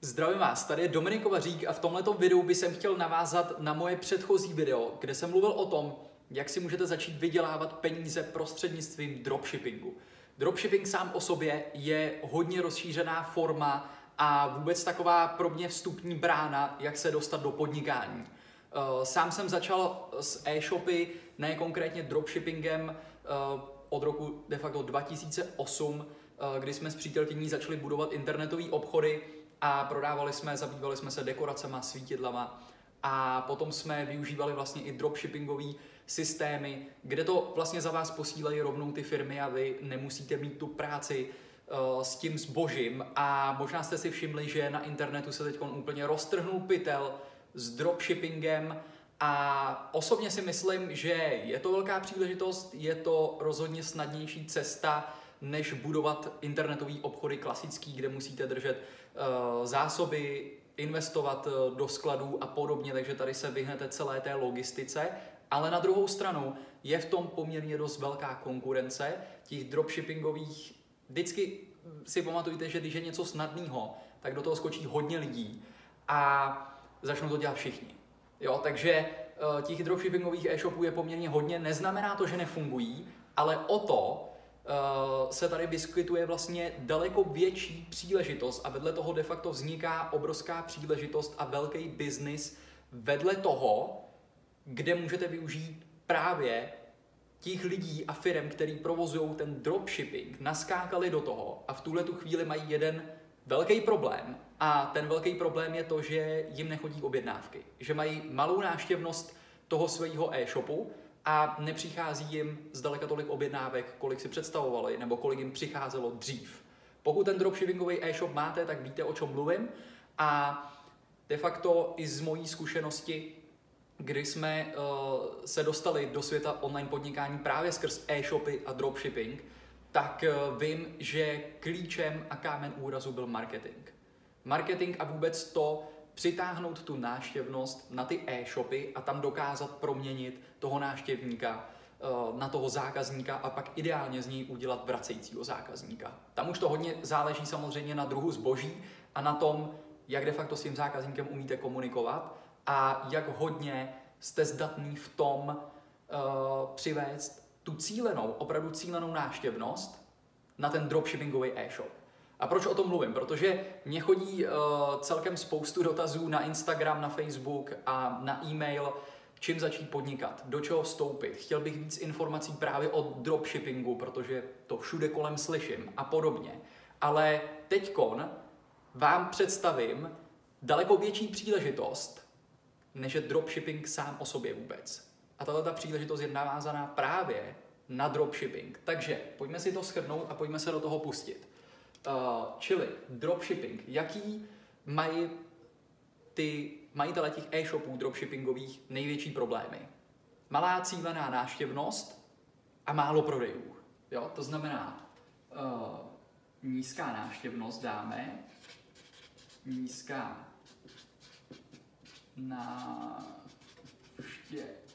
Zdravím vás, tady je Dominik Kovařík a v tomto videu bych jsem chtěl navázat na moje předchozí video, kde jsem mluvil o tom, jak si můžete začít vydělávat peníze prostřednictvím dropshippingu. Dropshipping sám o sobě je hodně rozšířená forma a vůbec taková pro mě vstupní brána, jak se dostat do podnikání. Eh, sám jsem začal s e-shopy, ne konkrétně dropshippingem, eh, od roku de facto 2008, eh, kdy jsme s přítelkyní začali budovat internetové obchody a prodávali jsme, zabývali jsme se dekoracema, svítidlama a potom jsme využívali vlastně i dropshippingové systémy, kde to vlastně za vás posílají rovnou ty firmy a vy nemusíte mít tu práci s tím zbožím. A možná jste si všimli, že na internetu se teď úplně roztrhnul pytel s dropshippingem a osobně si myslím, že je to velká příležitost, je to rozhodně snadnější cesta, než budovat internetové obchody klasický, kde musíte držet uh, zásoby, investovat uh, do skladů a podobně, takže tady se vyhnete celé té logistice. Ale na druhou stranu je v tom poměrně dost velká konkurence těch dropshippingových. Vždycky si pamatujte, že když je něco snadného, tak do toho skočí hodně lidí a začnou to dělat všichni. Jo, takže uh, těch dropshippingových e-shopů je poměrně hodně. Neznamená to, že nefungují, ale o to, uh, se tady vyskytuje vlastně daleko větší příležitost a vedle toho de facto vzniká obrovská příležitost a velký biznis vedle toho, kde můžete využít právě těch lidí a firm, který provozují ten dropshipping, naskákali do toho a v tuhle tu chvíli mají jeden velký problém. A ten velký problém je to, že jim nechodí objednávky. Že mají malou náštěvnost toho svého e-shopu a nepřichází jim zdaleka tolik objednávek, kolik si představovali, nebo kolik jim přicházelo dřív. Pokud ten dropshippingový e-shop máte, tak víte, o čem mluvím. A de facto i z mojí zkušenosti, kdy jsme uh, se dostali do světa online podnikání právě skrz e-shopy a dropshipping, tak uh, vím, že klíčem a kámen úrazu byl marketing. Marketing a vůbec to, přitáhnout tu náštěvnost na ty e-shopy a tam dokázat proměnit toho náštěvníka eh, na toho zákazníka a pak ideálně z něj udělat vracejícího zákazníka. Tam už to hodně záleží samozřejmě na druhu zboží a na tom, jak de facto s tím zákazníkem umíte komunikovat a jak hodně jste zdatný v tom uh, přivést tu cílenou, opravdu cílenou náštěvnost na ten dropshippingový e-shop. A proč o tom mluvím? Protože mě chodí uh, celkem spoustu dotazů na Instagram, na Facebook a na e-mail, čím začít podnikat, do čeho vstoupit. Chtěl bych víc informací právě o dropshippingu, protože to všude kolem slyším a podobně. Ale teďkon vám představím daleko větší příležitost, než je dropshipping sám o sobě vůbec. A tato ta příležitost je navázaná právě na dropshipping. Takže pojďme si to shrnout a pojďme se do toho pustit. Uh, čili dropshipping. Jaký mají ty majitele těch e-shopů dropshippingových největší problémy? Malá cílená náštěvnost a málo prodejů. Jo? To znamená, uh, nízká náštěvnost dáme, nízká náštěvnost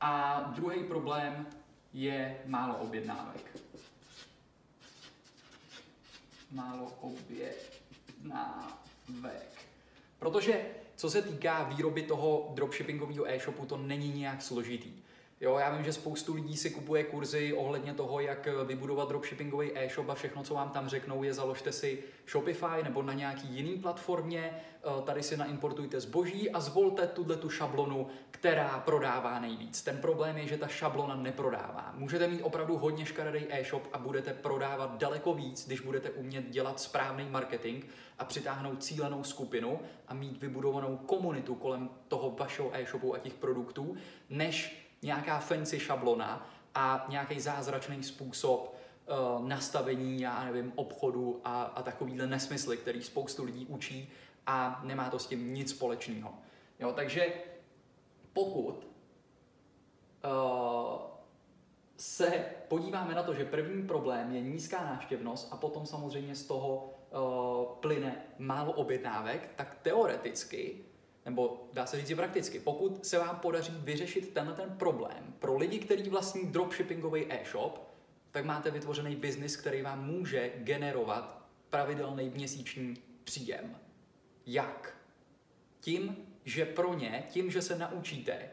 a druhý problém je málo objednávek málo objednávek. Protože co se týká výroby toho dropshippingového e-shopu, to není nějak složitý. Jo, já vím, že spoustu lidí si kupuje kurzy ohledně toho, jak vybudovat dropshippingový e-shop a všechno, co vám tam řeknou, je založte si Shopify nebo na nějaký jiný platformě, eh, tady si naimportujte zboží a zvolte tuhle tu šablonu, která prodává nejvíc. Ten problém je, že ta šablona neprodává. Můžete mít opravdu hodně škaredý e-shop a budete prodávat daleko víc, když budete umět dělat správný marketing a přitáhnout cílenou skupinu a mít vybudovanou komunitu kolem toho vašeho e-shopu a těch produktů, než nějaká fancy šablona a nějaký zázračný způsob uh, nastavení, já nevím, obchodu a, a takovýhle nesmysly, který spoustu lidí učí a nemá to s tím nic společného. Jo, takže pokud uh, se podíváme na to, že první problém je nízká návštěvnost a potom samozřejmě z toho uh, plyne málo objednávek, tak teoreticky nebo dá se říct i prakticky, pokud se vám podaří vyřešit tenhle ten problém pro lidi, kteří vlastní dropshippingový e-shop, tak máte vytvořený biznis, který vám může generovat pravidelný měsíční příjem. Jak? Tím, že pro ně, tím, že se naučíte,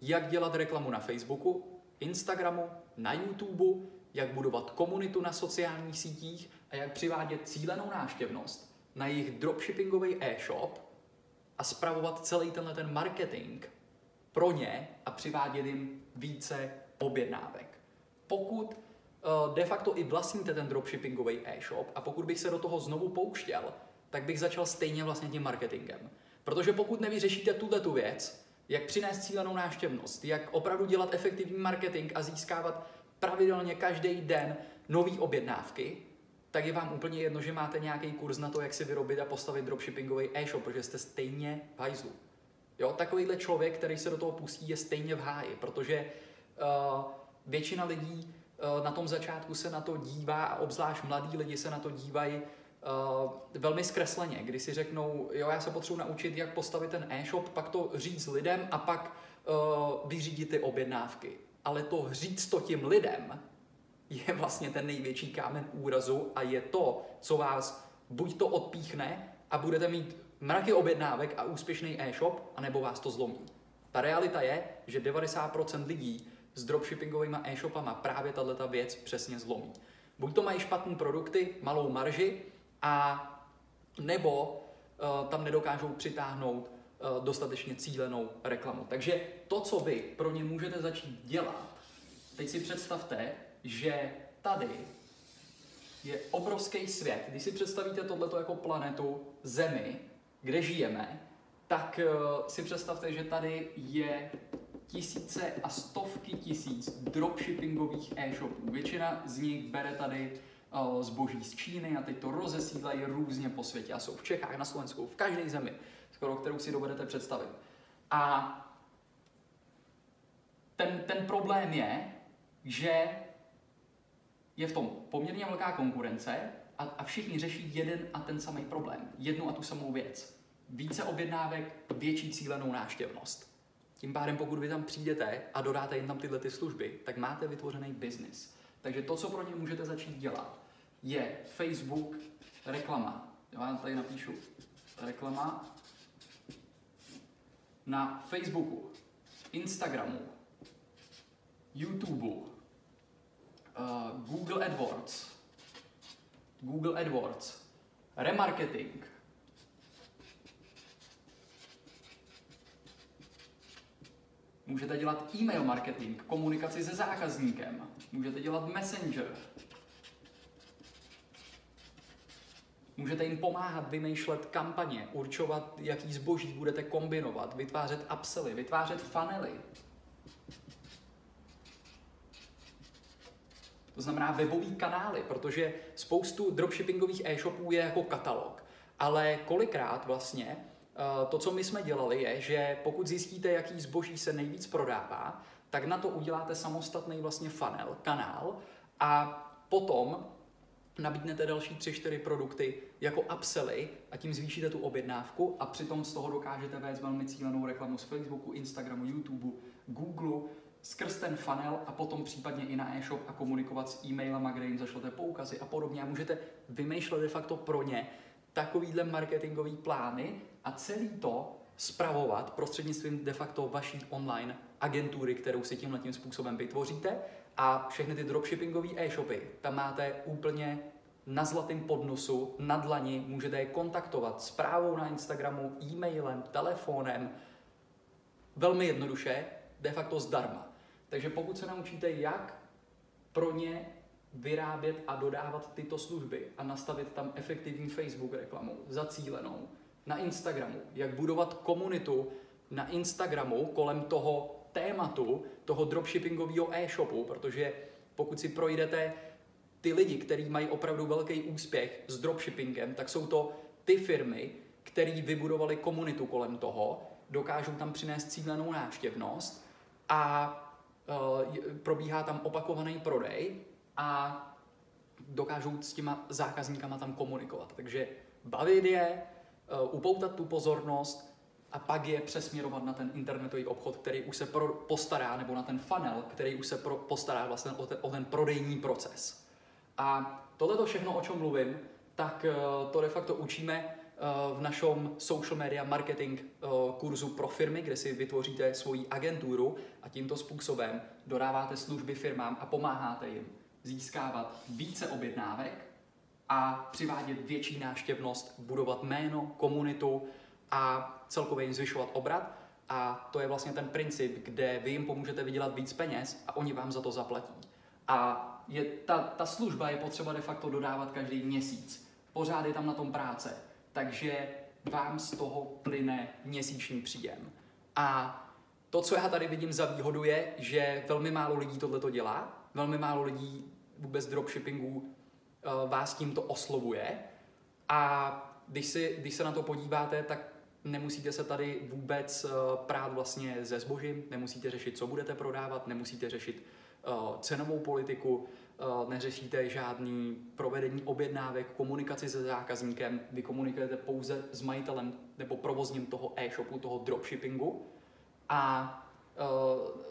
jak dělat reklamu na Facebooku, Instagramu, na YouTube, jak budovat komunitu na sociálních sítích a jak přivádět cílenou náštěvnost na jejich dropshippingový e-shop a spravovat celý tenhle ten marketing pro ně a přivádět jim více objednávek. Pokud uh, de facto i vlastníte ten dropshippingový e-shop a pokud bych se do toho znovu pouštěl, tak bych začal stejně vlastně tím marketingem. Protože pokud nevyřešíte tuhle tu věc, jak přinést cílenou náštěvnost, jak opravdu dělat efektivní marketing a získávat pravidelně každý den nové objednávky, tak je vám úplně jedno, že máte nějaký kurz na to, jak si vyrobit a postavit dropshippingový e-shop, protože jste stejně v hajzlu. Jo, takovýhle člověk, který se do toho pustí, je stejně v háji, protože uh, většina lidí uh, na tom začátku se na to dívá a obzvlášť mladí lidi se na to dívají uh, velmi zkresleně, kdy si řeknou, jo, já se potřebuji naučit, jak postavit ten e-shop, pak to říct lidem a pak uh, vyřídit ty objednávky. Ale to říct to tím lidem je vlastně ten největší kámen úrazu a je to, co vás buď to odpíchne a budete mít mraky objednávek a úspěšný e-shop, anebo vás to zlomí. Ta realita je, že 90% lidí s dropshippingovými e-shopama právě tato věc přesně zlomí. Buď to mají špatné produkty, malou marži, a nebo uh, tam nedokážou přitáhnout uh, dostatečně cílenou reklamu. Takže to, co vy pro ně můžete začít dělat, teď si představte, že tady je obrovský svět. Když si představíte tohleto jako planetu Zemi, kde žijeme, tak uh, si představte, že tady je tisíce a stovky tisíc dropshippingových e-shopů. Většina z nich bere tady uh, zboží z Číny a teď to rozesílají různě po světě a jsou v Čechách, na Slovensku, v každé zemi, skoro kterou si dovedete představit. A ten, ten problém je, že je v tom poměrně velká konkurence a, a všichni řeší jeden a ten samý problém, jednu a tu samou věc. Více objednávek, větší cílenou náštěvnost. Tím pádem, pokud vy tam přijdete a dodáte jim tam tyhle ty služby, tak máte vytvořený biznis. Takže to, co pro ně můžete začít dělat, je Facebook reklama. Já vám tady napíšu reklama na Facebooku, Instagramu, YouTube, uh, Google AdWords, Google AdWords, remarketing, Můžete dělat e-mail marketing, komunikaci se zákazníkem, můžete dělat messenger, Můžete jim pomáhat vymýšlet kampaně, určovat, jaký zboží budete kombinovat, vytvářet upsely, vytvářet funnely. To znamená webový kanály, protože spoustu dropshippingových e-shopů je jako katalog. Ale kolikrát vlastně eh, to, co my jsme dělali, je, že pokud zjistíte, jaký zboží se nejvíc prodává, tak na to uděláte samostatný vlastně funnel, kanál a potom nabídnete další 3-4 produkty jako upsely a tím zvýšíte tu objednávku a přitom z toho dokážete vést velmi cílenou reklamu z Facebooku, Instagramu, YouTube, Google, skrz ten funnel a potom případně i na e-shop a komunikovat s e-mailama, kde jim zašlete poukazy a podobně. A můžete vymýšlet de facto pro ně takovýhle marketingový plány a celý to spravovat prostřednictvím de facto vaší online agentury, kterou si tímhle tím způsobem vytvoříte a všechny ty dropshippingové e-shopy, tam máte úplně na zlatém podnosu, na dlani, můžete je kontaktovat zprávou na Instagramu, e-mailem, telefonem, velmi jednoduše, de facto zdarma. Takže pokud se naučíte, jak pro ně vyrábět a dodávat tyto služby a nastavit tam efektivní Facebook reklamu, zacílenou, na Instagramu, jak budovat komunitu na Instagramu kolem toho tématu, toho dropshippingového e-shopu, protože pokud si projdete ty lidi, kteří mají opravdu velký úspěch s dropshippingem, tak jsou to ty firmy, které vybudovali komunitu kolem toho, dokážou tam přinést cílenou návštěvnost a probíhá tam opakovaný prodej a dokážou s těma zákazníkama tam komunikovat. Takže bavit je, uh, upoutat tu pozornost, a pak je přesměrovat na ten internetový obchod, který už se pro, postará, nebo na ten funnel, který už se pro, postará vlastně o ten, o ten prodejní proces. A tohle to všechno, o čem mluvím, tak eh, to de facto učíme eh, v našem social media marketing eh, kurzu pro firmy, kde si vytvoříte svoji agenturu a tímto způsobem dodáváte služby firmám a pomáháte jim získávat více objednávek a přivádět větší návštěvnost, budovat jméno, komunitu a celkově jim zvyšovat obrat. A to je vlastně ten princip, kde vy jim pomůžete vydělat víc peněz a oni vám za to zaplatí. A je, ta, ta služba je potřeba de facto dodávat každý měsíc. Pořád je tam na tom práce. Takže vám z toho plyne měsíční příjem. A to, co já tady vidím za výhodu, je, že velmi málo lidí tohle to dělá, velmi málo lidí vůbec dropshippingu uh, vás tímto oslovuje. A když, si, když se na to podíváte, tak nemusíte se tady vůbec uh, prát vlastně ze zbožím, nemusíte řešit, co budete prodávat, nemusíte řešit uh, cenovou politiku, uh, neřešíte žádný provedení objednávek, komunikaci se zákazníkem, vy komunikujete pouze s majitelem nebo provozním toho e-shopu, toho dropshippingu a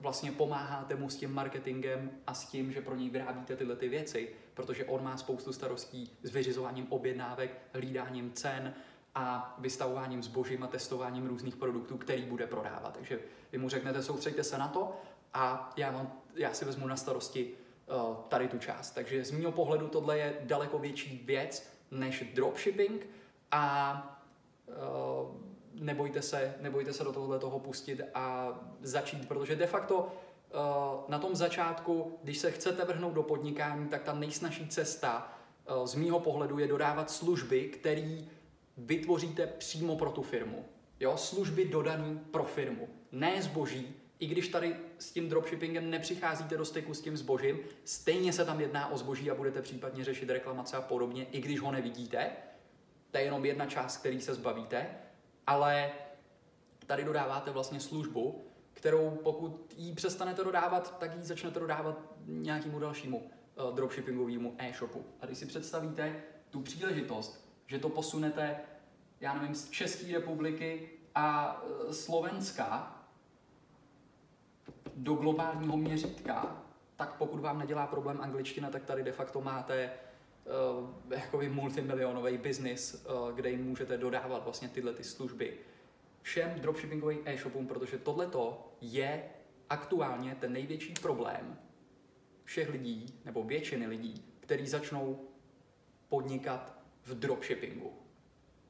vlastně pomáháte mu s tím marketingem a s tím, že pro něj vyrábíte tyhle ty věci, protože on má spoustu starostí s vyřizováním objednávek, hlídáním cen, a vystavováním zbožím a testováním různých produktů, který bude prodávat. Takže vy mu řeknete, soustřeďte se na to a já, mám, já si vezmu na starosti uh, tady tu část. Takže z mého pohledu tohle je daleko větší věc než dropshipping a uh, nebojte se, nebojte se do tohle toho pustit a začít, protože de facto uh, na tom začátku, když se chcete vrhnout do podnikání, tak ta nejsnažší cesta z mýho pohledu je dodávat služby, které vytvoříte přímo pro tu firmu. Jo, služby dodané pro firmu, ne zboží, i když tady s tím dropshippingem nepřicházíte do styku s tím zbožím, stejně se tam jedná o zboží a budete případně řešit reklamace a podobně, i když ho nevidíte. To je jenom jedna část, který se zbavíte, ale tady dodáváte vlastně službu, kterou pokud ji přestanete dodávat, tak ji začnete dodávat nějakému dalšímu uh, dropshippingovému e-shopu. A když si představíte tu příležitost, že to posunete, já nevím, z České republiky a uh, Slovenska do globálního měřítka, tak pokud vám nedělá problém angličtina, tak tady de facto máte uh, jakoby multimilionový biznis, uh, kde jim můžete dodávat vlastně tyhle ty služby všem dropshippingovým e-shopům, protože tohleto je aktuálně ten největší problém všech lidí, nebo většiny lidí, kteří začnou podnikat v dropshippingu.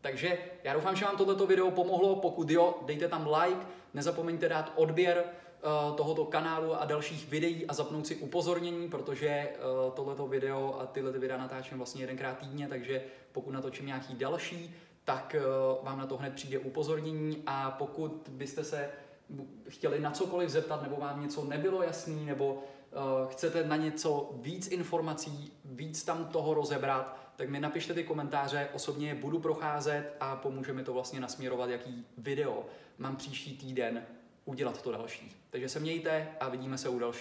Takže já doufám, že vám tohleto video pomohlo. Pokud jo, dejte tam like, nezapomeňte dát odběr, Eh, tohoto kanálu a dalších videí a zapnout si upozornění, protože eh, tohleto video a tyhle videa natáčím vlastně jedenkrát týdně, takže pokud natočím nějaký další, tak eh, vám na to hned přijde upozornění a pokud byste se chtěli na cokoliv zeptat, nebo vám něco nebylo jasný, nebo chcete na něco víc informací, víc tam toho rozebrat, tak mi napište ty komentáře, osobně je budu procházet a pomůže mi to vlastně nasměrovat, jaký video mám příští týden udělat to další. Takže se mějte a vidíme se u další.